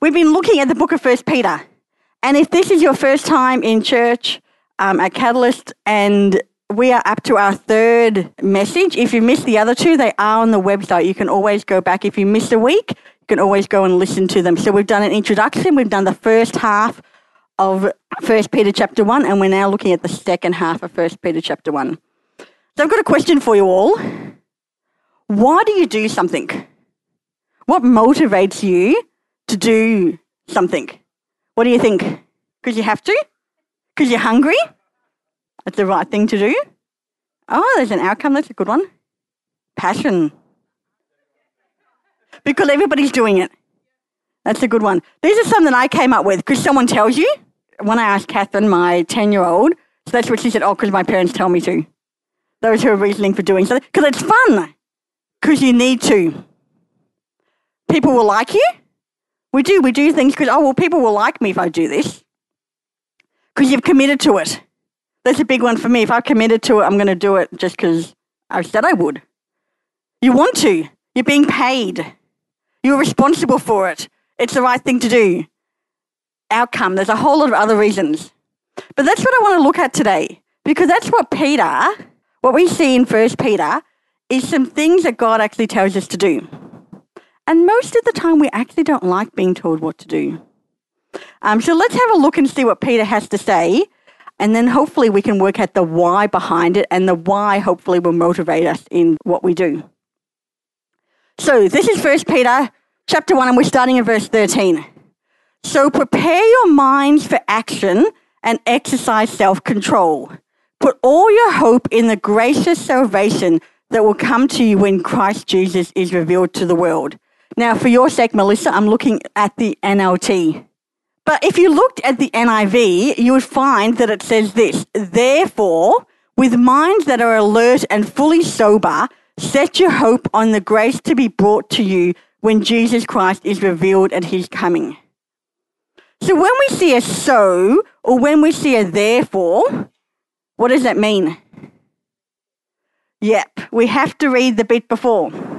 We've been looking at the book of First Peter. And if this is your first time in church um, at Catalyst, and we are up to our third message. If you missed the other two, they are on the website. You can always go back. If you missed a week, you can always go and listen to them. So we've done an introduction. We've done the first half of First Peter chapter 1, and we're now looking at the second half of First Peter chapter 1. So I've got a question for you all. Why do you do something? What motivates you to do something? What do you think? Because you have to? Because you're hungry? That's the right thing to do? Oh, there's an outcome. That's a good one. Passion. Because everybody's doing it. That's a good one. These are some that I came up with because someone tells you. When I asked Catherine, my 10 year old, so that's what she said, oh, because my parents tell me to. That was her reasoning for doing something. Because it's fun. Because you need to. People will like you. We do. We do things because, oh, well, people will like me if I do this. Because you've committed to it. That's a big one for me. If I've committed to it, I'm going to do it just because I said I would. You want to. You're being paid. You're responsible for it. It's the right thing to do. Outcome. There's a whole lot of other reasons. But that's what I want to look at today because that's what Peter, what we see in First Peter, is some things that God actually tells us to do. And most of the time, we actually don't like being told what to do. Um, so let's have a look and see what Peter has to say. And then hopefully we can work out the why behind it, and the why hopefully will motivate us in what we do. So this is First Peter chapter 1, and we're starting in verse 13. So prepare your minds for action and exercise self control. Put all your hope in the gracious salvation that will come to you when Christ Jesus is revealed to the world. Now, for your sake, Melissa, I'm looking at the NLT. But if you looked at the NIV, you would find that it says this Therefore, with minds that are alert and fully sober, set your hope on the grace to be brought to you when Jesus Christ is revealed at his coming. So when we see a so or when we see a therefore, what does that mean? Yep, we have to read the bit before.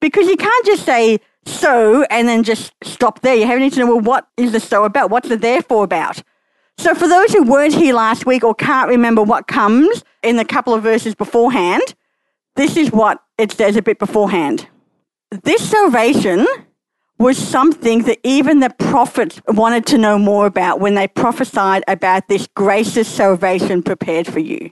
Because you can't just say so and then just stop there. You have need to know, well, what is the so about? What's the therefore about? So for those who weren't here last week or can't remember what comes in the couple of verses beforehand, this is what it says a bit beforehand. This salvation was something that even the prophets wanted to know more about when they prophesied about this gracious salvation prepared for you.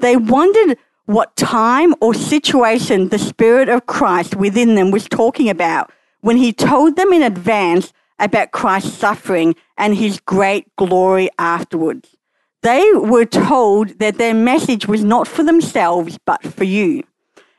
They wondered what time or situation the Spirit of Christ within them was talking about when he told them in advance about Christ's suffering and his great glory afterwards. They were told that their message was not for themselves, but for you.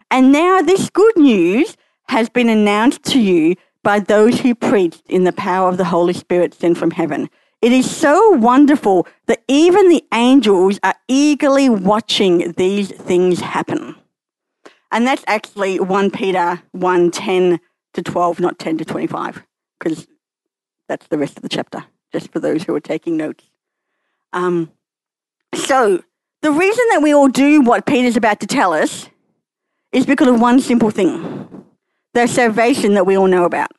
And now this good news has been announced to you by those who preached in the power of the Holy Spirit sent from heaven. It is so wonderful that even the angels are eagerly watching these things happen. And that's actually 1 Peter 1 10 to 12, not 10 to 25, because that's the rest of the chapter, just for those who are taking notes. Um, so, the reason that we all do what Peter's about to tell us is because of one simple thing the salvation that we all know about.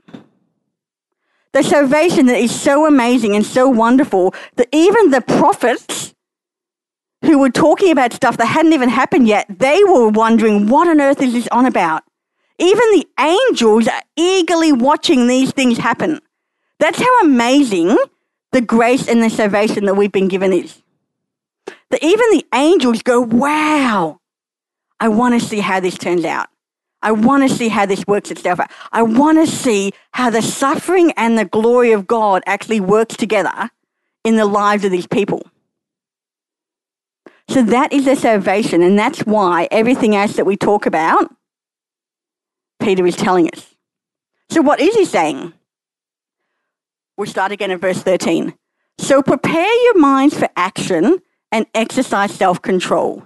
The salvation that is so amazing and so wonderful that even the prophets who were talking about stuff that hadn't even happened yet, they were wondering, what on earth is this on about? Even the angels are eagerly watching these things happen. That's how amazing the grace and the salvation that we've been given is. That even the angels go, wow, I want to see how this turns out. I want to see how this works itself out. I want to see how the suffering and the glory of God actually works together in the lives of these people. So that is their salvation, and that's why everything else that we talk about, Peter is telling us. So what is he saying? We'll start again at verse 13. So prepare your minds for action and exercise self control.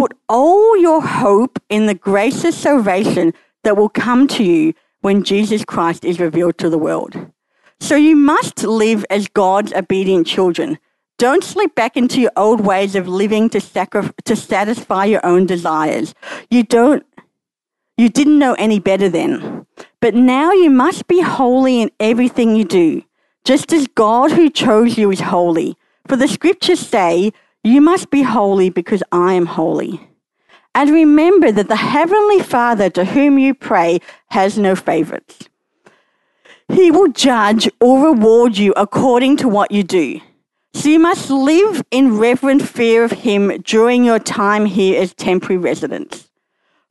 Put all your hope in the gracious salvation that will come to you when Jesus Christ is revealed to the world. So you must live as God's obedient children. Don't slip back into your old ways of living to, sacri- to satisfy your own desires. You don't You didn't know any better then. But now you must be holy in everything you do, just as God who chose you is holy. For the scriptures say, You must be holy because I am holy. And remember that the Heavenly Father to whom you pray has no favorites. He will judge or reward you according to what you do. So you must live in reverent fear of Him during your time here as temporary residents.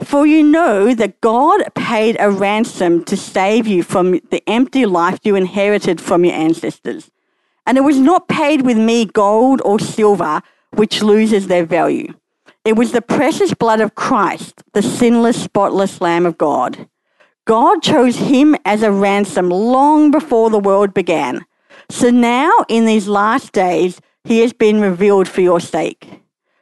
For you know that God paid a ransom to save you from the empty life you inherited from your ancestors. And it was not paid with me gold or silver, which loses their value. It was the precious blood of Christ, the sinless, spotless Lamb of God. God chose him as a ransom long before the world began. So now, in these last days, he has been revealed for your sake.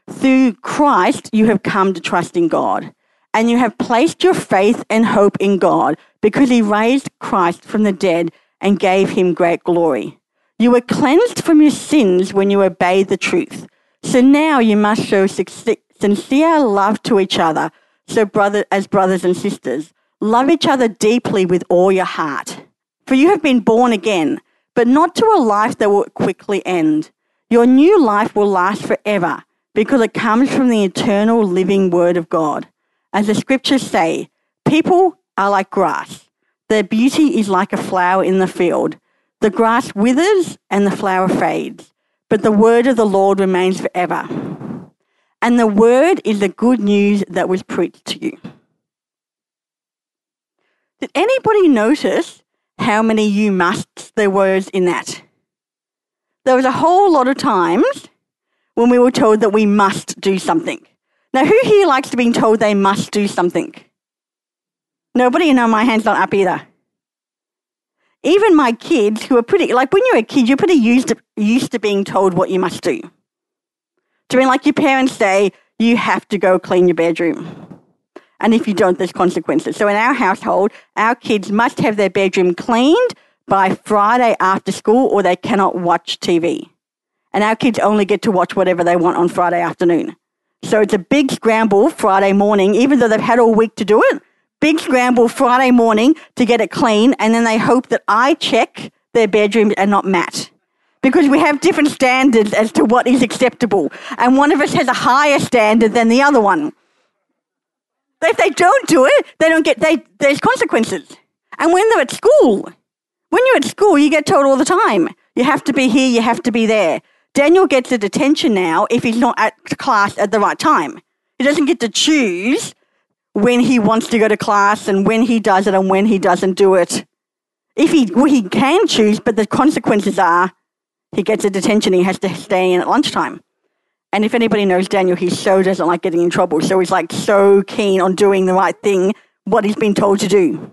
Through Christ, you have come to trust in God, and you have placed your faith and hope in God because he raised Christ from the dead and gave him great glory. You were cleansed from your sins when you obeyed the truth. So now you must show sincere love to each other, so brother as brothers and sisters. Love each other deeply with all your heart. For you have been born again, but not to a life that will quickly end. Your new life will last forever because it comes from the eternal living word of God. As the scriptures say, people are like grass. Their beauty is like a flower in the field. The grass withers and the flower fades, but the word of the Lord remains forever. And the word is the good news that was preached to you. Did anybody notice how many you musts there was in that? There was a whole lot of times when we were told that we must do something. Now, who here likes to be told they must do something? Nobody? Know, my hand's not up either. Even my kids, who are pretty, like when you're a kid, you're pretty used to, used to being told what you must do. To mean, like your parents say, you have to go clean your bedroom. And if you don't, there's consequences. So in our household, our kids must have their bedroom cleaned by Friday after school or they cannot watch TV. And our kids only get to watch whatever they want on Friday afternoon. So it's a big scramble Friday morning, even though they've had all week to do it. Big scramble Friday morning to get it clean. And then they hope that I check their bedroom and not Matt. Because we have different standards as to what is acceptable. And one of us has a higher standard than the other one. If they don't do it, they don't get, they, there's consequences. And when they're at school, when you're at school, you get told all the time, you have to be here, you have to be there. Daniel gets a detention now if he's not at class at the right time. He doesn't get to choose when he wants to go to class and when he does it and when he doesn't do it. If he, well, he can choose, but the consequences are he gets a detention, he has to stay in at lunchtime. And if anybody knows Daniel, he so doesn't like getting in trouble. So he's like so keen on doing the right thing, what he's been told to do.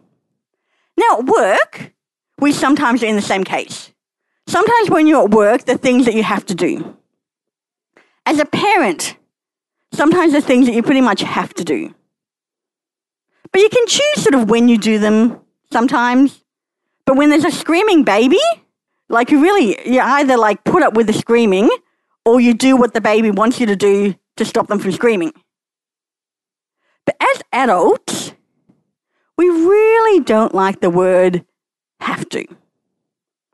Now, at work, we sometimes are in the same case. Sometimes when you're at work, the things that you have to do. As a parent, sometimes the things that you pretty much have to do. But you can choose sort of when you do them sometimes. But when there's a screaming baby, like you really, you either like put up with the screaming or you do what the baby wants you to do to stop them from screaming. But as adults, we really don't like the word have to.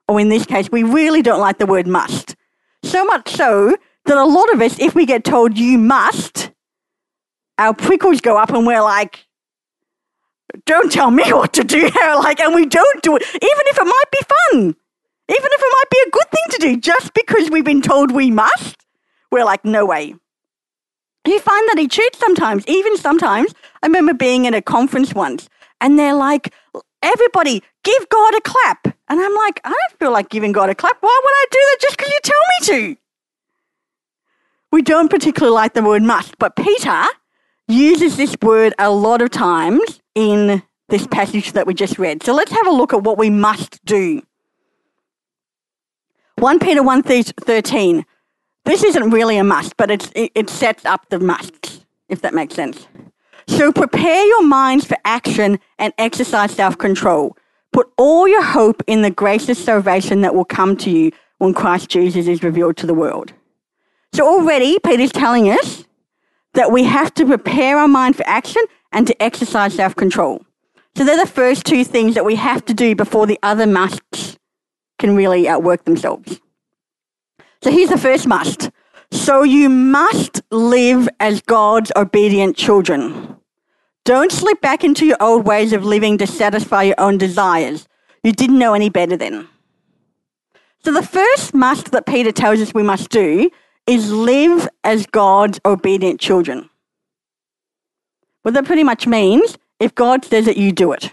Or in this case, we really don't like the word must. So much so that a lot of us, if we get told you must, our prickles go up and we're like, don't tell me what to do. like, and we don't do it, even if it might be fun. Even if it might be a good thing to do, just because we've been told we must, we're like, no way. You find that church sometimes, even sometimes. I remember being in a conference once and they're like, everybody, give God a clap. And I'm like, I don't feel like giving God a clap. Why would I do that just because you tell me to? We don't particularly like the word must, but Peter uses this word a lot of times in this passage that we just read. So let's have a look at what we must do. 1 Peter 1 13. This isn't really a must, but it, it sets up the musts, if that makes sense. So prepare your minds for action and exercise self-control. Put all your hope in the gracious salvation that will come to you when Christ Jesus is revealed to the world. So already, Peter's telling us that we have to prepare our mind for action and to exercise self control. So they're the first two things that we have to do before the other musts can really uh, outwork themselves. So here's the first must. So you must live as God's obedient children. Don't slip back into your old ways of living to satisfy your own desires. You didn't know any better then. So the first must that Peter tells us we must do is live as God's obedient children. What that pretty much means, if God says it, you do it.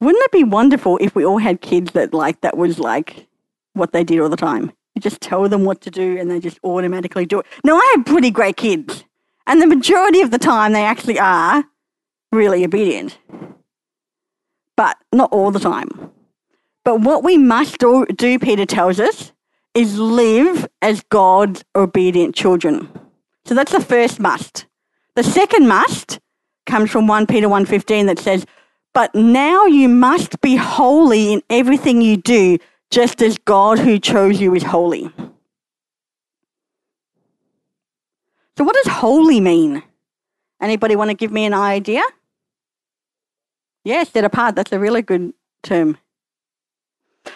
Wouldn't it be wonderful if we all had kids that like that was like what they did all the time? You just tell them what to do and they just automatically do it. Now I have pretty great kids, and the majority of the time they actually are really obedient. But not all the time. But what we must do Peter tells us, is live as God's obedient children. So that's the first must. The second must comes from 1 Peter 1:15 that says, "But now you must be holy in everything you do, just as God who chose you is holy." So what does holy mean? Anybody want to give me an idea? Yes, set apart. That's a really good term.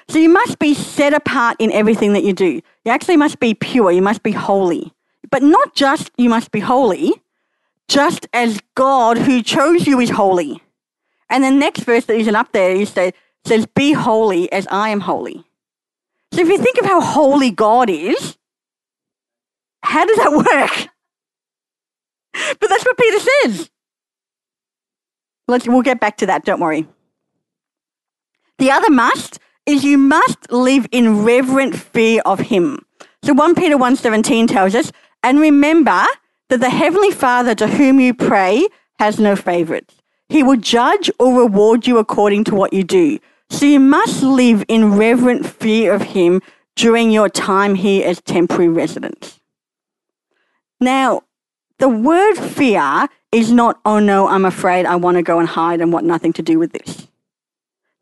So you must be set apart in everything that you do. You actually must be pure. You must be holy. But not just you must be holy, just as God who chose you is holy. And the next verse that isn't up there is that says, Be holy as I am holy. So if you think of how holy God is, how does that work? But that's what Peter says. Let's, we'll get back to that, don't worry. The other must is you must live in reverent fear of him. So 1 Peter 1:17 tells us, and remember that the heavenly Father to whom you pray has no favorites. He will judge or reward you according to what you do. So you must live in reverent fear of him during your time here as temporary residents. Now, the word fear is not, oh no, I'm afraid I want to go and hide and want nothing to do with this.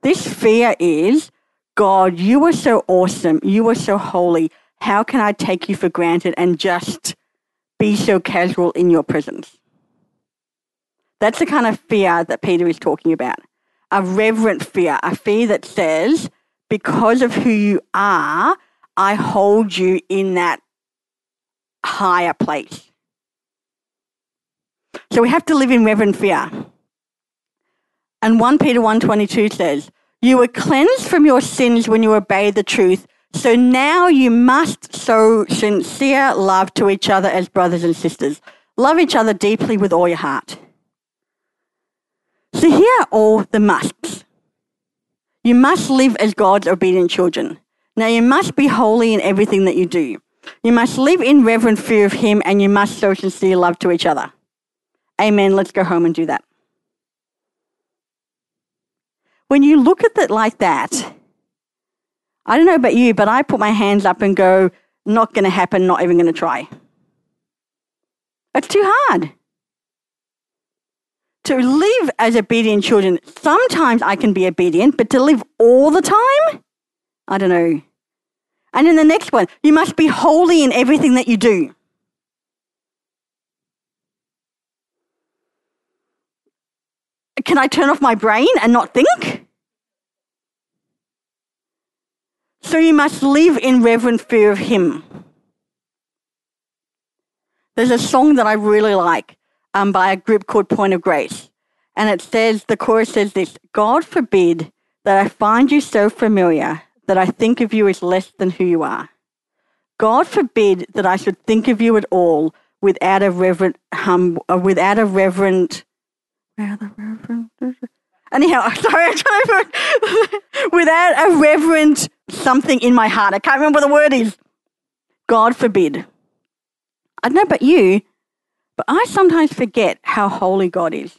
This fear is, God, you are so awesome. You are so holy. How can I take you for granted and just be so casual in your presence? That's the kind of fear that Peter is talking about. A reverent fear, a fear that says, because of who you are, I hold you in that higher place. So we have to live in reverent fear. And 1 Peter 1.22 says, you were cleansed from your sins when you obeyed the truth. So now you must show sincere love to each other as brothers and sisters. Love each other deeply with all your heart. So here are all the musts. You must live as God's obedient children. Now you must be holy in everything that you do. You must live in reverent fear of Him and you must show sincere love to each other. Amen. Let's go home and do that when you look at it like that, I don't know about you, but I put my hands up and go, not going to happen, not even going to try. It's too hard. To live as obedient children, sometimes I can be obedient, but to live all the time, I don't know. And in the next one, you must be holy in everything that you do. Can I turn off my brain and not think? So you must live in reverent fear of Him. There's a song that I really like um, by a group called Point of Grace. And it says, the chorus says this God forbid that I find you so familiar that I think of you as less than who you are. God forbid that I should think of you at all without a reverent, hum, uh, without a reverent, reverent, anyhow, sorry, I'm trying to, without a reverent something in my heart. I can't remember what the word is. God forbid. I don't know about you, but I sometimes forget how holy God is.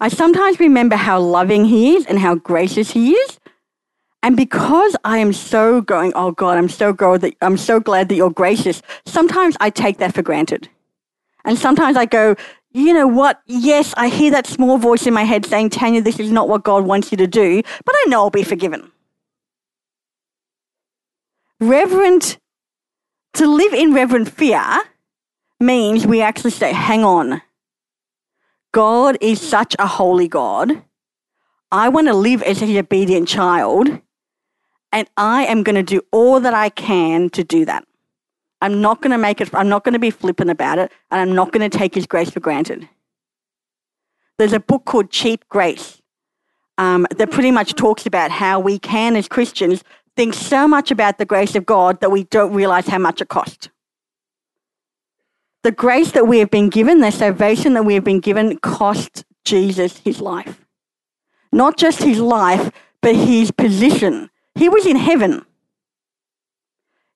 I sometimes remember how loving He is and how gracious He is. And because I am so going, oh God, I'm so glad that I'm so glad that you're gracious. Sometimes I take that for granted. And sometimes I go, you know what? Yes, I hear that small voice in my head saying, Tanya, this is not what God wants you to do, but I know I'll be forgiven reverent, to live in reverent fear means we actually say, hang on. God is such a holy God. I want to live as his obedient child, and I am going to do all that I can to do that. I'm not going to make it, I'm not going to be flippant about it, and I'm not going to take his grace for granted. There's a book called Cheap Grace um, that pretty much talks about how we can, as Christians, think so much about the grace of God that we don't realize how much it costs. The grace that we have been given, the salvation that we have been given, cost Jesus his life. Not just his life, but his position. He was in heaven.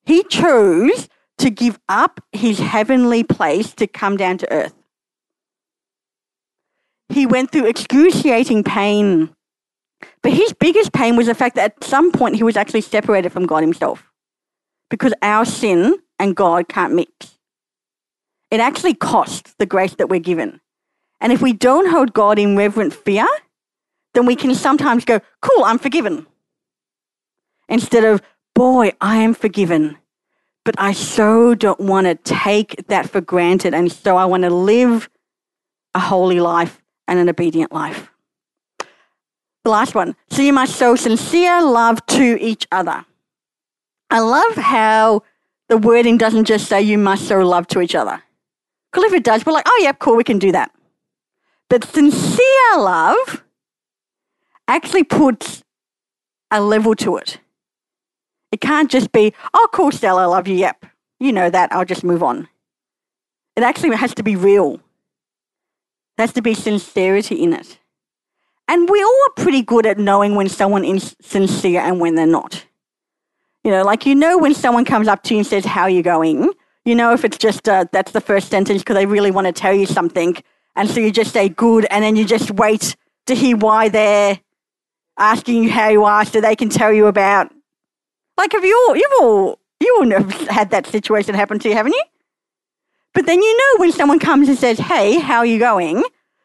He chose to give up his heavenly place to come down to earth. He went through excruciating pain. But his biggest pain was the fact that at some point he was actually separated from God himself because our sin and God can't mix. It actually costs the grace that we're given. And if we don't hold God in reverent fear, then we can sometimes go, cool, I'm forgiven. Instead of, boy, I am forgiven. But I so don't want to take that for granted. And so I want to live a holy life and an obedient life. The last one. So you must show sincere love to each other. I love how the wording doesn't just say you must show love to each other. Because if it does, we're like, oh, yeah, cool, we can do that. But sincere love actually puts a level to it. It can't just be, oh, cool, Stella, I love you, yep. You know that, I'll just move on. It actually has to be real. There has to be sincerity in it. And we all are pretty good at knowing when someone is sincere and when they're not. You know, like you know when someone comes up to you and says, How are you going? You know, if it's just uh, that's the first sentence because they really want to tell you something. And so you just say good and then you just wait to hear why they're asking you how you are so they can tell you about. Like, have you all, you've all, you all have had that situation happen to you, haven't you? But then you know when someone comes and says, hey, how are you going?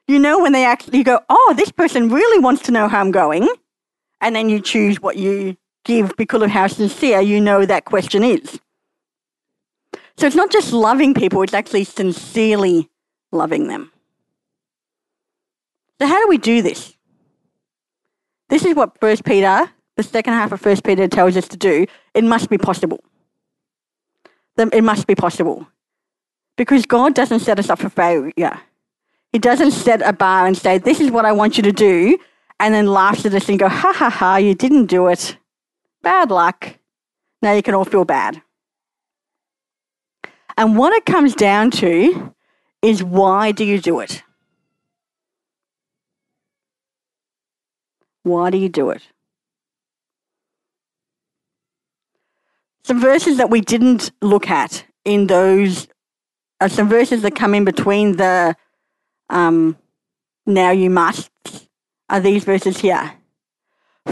You know when they actually go, oh, this person really wants to know how I'm going. And then you choose what you give because of how sincere you know that question is. So it's not just loving people, it's actually sincerely loving them. So, how do we do this? This is what First Peter, the second half of First Peter, tells us to do. It must be possible. It must be possible. Because God doesn't set us up for failure. He doesn't set a bar and say, This is what I want you to do, and then laughs at us and go, Ha ha ha, you didn't do it. Bad luck. Now you can all feel bad. And what it comes down to is why do you do it? Why do you do it? Some verses that we didn't look at in those are some verses that come in between the um, now you must are these verses here.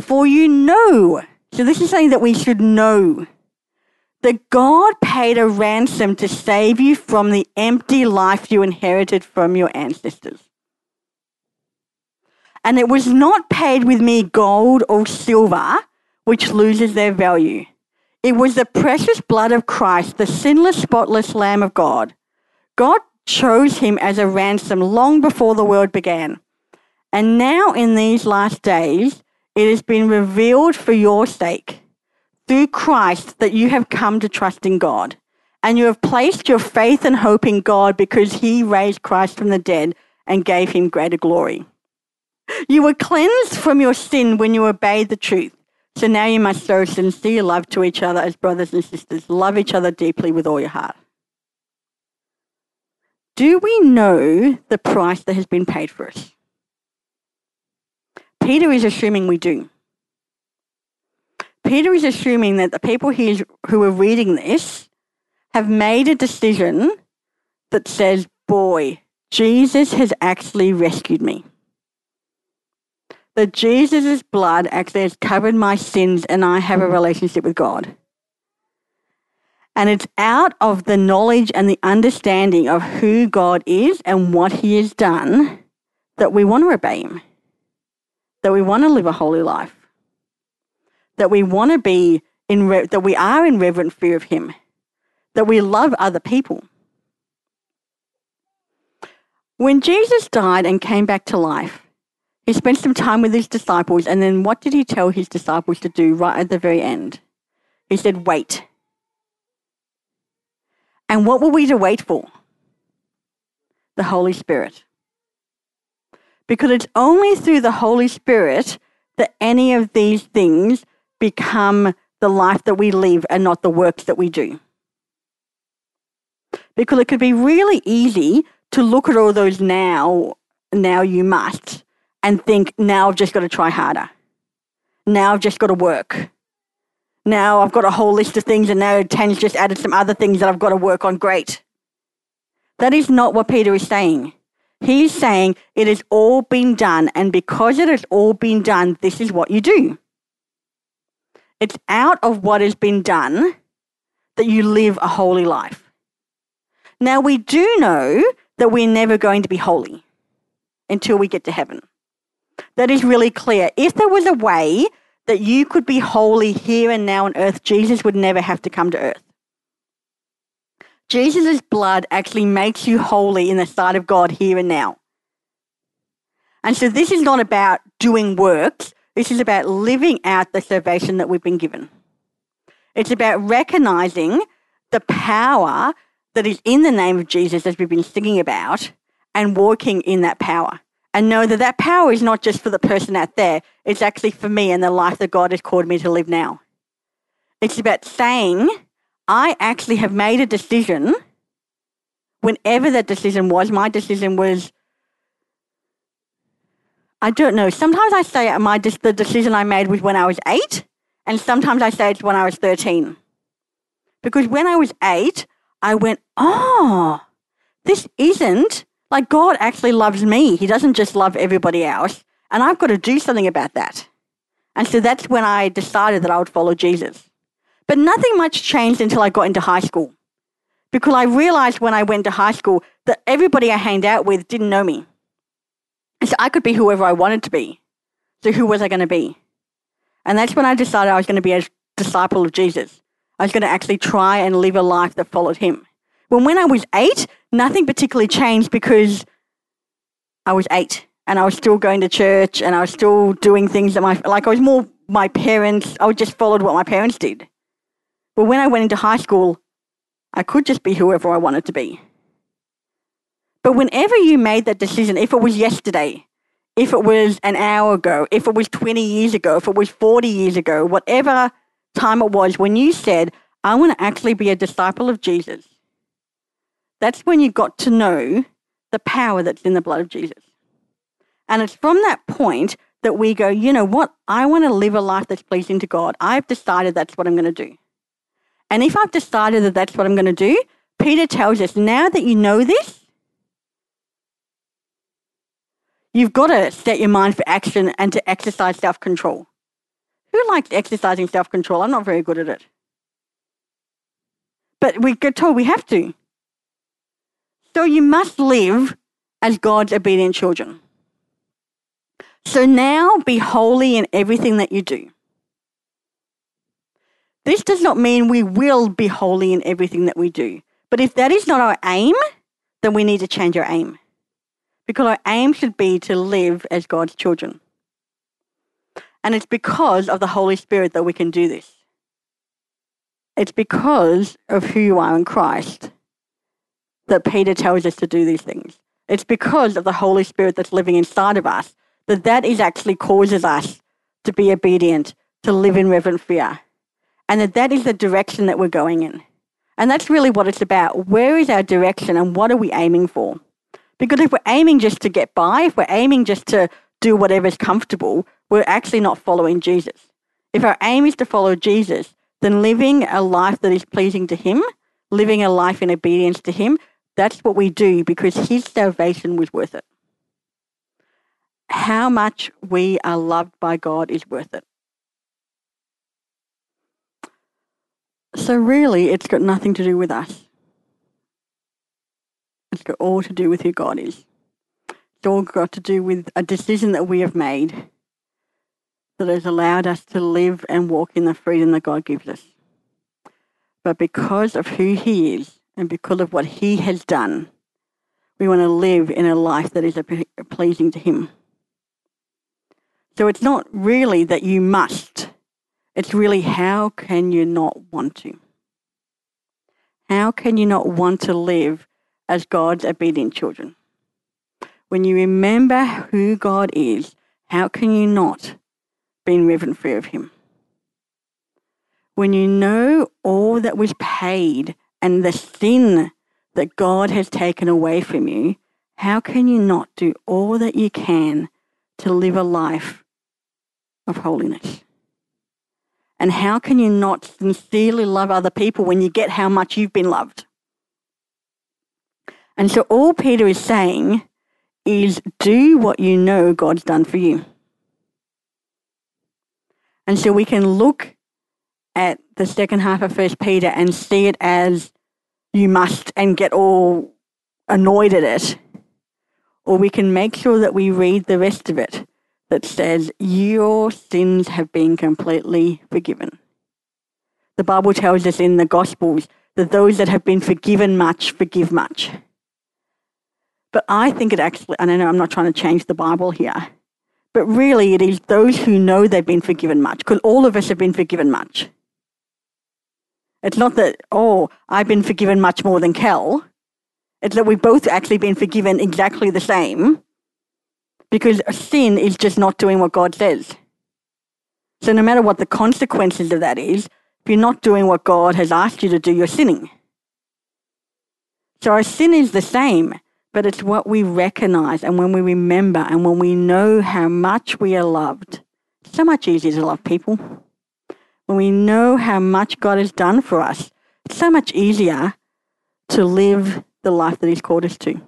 For you know, so this is something that we should know that God paid a ransom to save you from the empty life you inherited from your ancestors. And it was not paid with mere gold or silver, which loses their value. It was the precious blood of Christ, the sinless, spotless Lamb of God. God chose him as a ransom long before the world began. And now, in these last days, it has been revealed for your sake through Christ that you have come to trust in God. And you have placed your faith and hope in God because he raised Christ from the dead and gave him greater glory. You were cleansed from your sin when you obeyed the truth. So now you must show sincere love to each other as brothers and sisters. Love each other deeply with all your heart. Do we know the price that has been paid for us? Peter is assuming we do. Peter is assuming that the people he who are reading this have made a decision that says, boy, Jesus has actually rescued me. That Jesus' blood actually has covered my sins and I have a relationship with God. And it's out of the knowledge and the understanding of who God is and what he has done that we want to obey him, that we want to live a holy life that we want to be in, re- that we are in reverent fear of Him, that we love other people. When Jesus died and came back to life, he spent some time with his disciples, and then what did he tell his disciples to do right at the very end? He said, Wait. And what were we to wait for? The Holy Spirit. Because it's only through the Holy Spirit that any of these things become the life that we live and not the works that we do. Because it could be really easy to look at all those now, now you must, and think, now I've just got to try harder. Now I've just got to work. Now I've got a whole list of things, and now Tan's just added some other things that I've got to work on. Great. That is not what Peter is saying. He's saying it has all been done, and because it has all been done, this is what you do. It's out of what has been done that you live a holy life. Now, we do know that we're never going to be holy until we get to heaven. That is really clear. If there was a way that you could be holy here and now on earth, Jesus would never have to come to earth. Jesus' blood actually makes you holy in the sight of God here and now. And so this is not about doing works, this is about living out the salvation that we've been given. It's about recognizing the power that is in the name of Jesus, as we've been singing about, and walking in that power. And know that that power is not just for the person out there, it's actually for me and the life that God has called me to live now. It's about saying, I actually have made a decision, whenever that decision was. My decision was, I don't know. Sometimes I say my the decision I made was when I was eight, and sometimes I say it's when I was 13. Because when I was eight, I went, oh, this isn't like God actually loves me. He doesn't just love everybody else. And I've got to do something about that. And so that's when I decided that I would follow Jesus. But nothing much changed until I got into high school. Because I realized when I went to high school that everybody I hanged out with didn't know me. And so I could be whoever I wanted to be. So who was I going to be? And that's when I decided I was going to be a disciple of Jesus. I was going to actually try and live a life that followed him. When when I was eight, nothing particularly changed because I was eight and I was still going to church and I was still doing things that my like I was more my parents. I just followed what my parents did. But when I went into high school, I could just be whoever I wanted to be. But whenever you made that decision, if it was yesterday, if it was an hour ago, if it was 20 years ago, if it was 40 years ago, whatever time it was, when you said, I want to actually be a disciple of Jesus, that's when you got to know the power that's in the blood of Jesus. And it's from that point that we go, you know what? I want to live a life that's pleasing to God. I've decided that's what I'm going to do. And if I've decided that that's what I'm going to do, Peter tells us now that you know this, you've got to set your mind for action and to exercise self control. Who likes exercising self control? I'm not very good at it. But we get told we have to. So you must live as God's obedient children. So now be holy in everything that you do. This does not mean we will be holy in everything that we do. But if that is not our aim, then we need to change our aim. Because our aim should be to live as God's children. And it's because of the Holy Spirit that we can do this. It's because of who you are in Christ that Peter tells us to do these things. It's because of the Holy Spirit that's living inside of us that that is actually causes us to be obedient, to live in reverent fear, and that that is the direction that we're going in. And that's really what it's about. Where is our direction and what are we aiming for? Because if we're aiming just to get by, if we're aiming just to do whatever's comfortable, we're actually not following Jesus. If our aim is to follow Jesus, then living a life that is pleasing to Him, living a life in obedience to Him, that's what we do because His salvation was worth it. How much we are loved by God is worth it. So, really, it's got nothing to do with us. It's got all to do with who God is. It's all got to do with a decision that we have made that has allowed us to live and walk in the freedom that God gives us. But because of who He is and because of what He has done, We want to live in a life that is pleasing to Him. So it's not really that you must. It's really how can you not want to? How can you not want to live as God's obedient children? When you remember who God is, how can you not be in reverent fear of Him? When you know all that was paid and the sin that God has taken away from you, how can you not do all that you can to live a life of holiness? And how can you not sincerely love other people when you get how much you've been loved? And so all Peter is saying is do what you know God's done for you. And so we can look at the second half of First Peter and see it as you must and get all annoyed at it. Or we can make sure that we read the rest of it that says, Your sins have been completely forgiven. The Bible tells us in the Gospels that those that have been forgiven much forgive much. But I think it actually, I know I'm not trying to change the Bible here, but really it is those who know they've been forgiven much, because all of us have been forgiven much. It's not that, oh, I've been forgiven much more than Kel. It's that we've both actually been forgiven exactly the same because sin is just not doing what God says. So no matter what the consequences of that is, if you're not doing what God has asked you to do, you're sinning. So our sin is the same, but it's what we recognize and when we remember and when we know how much we are loved. It's so much easier to love people. When we know how much God has done for us, it's so much easier to live the life that He's called us to.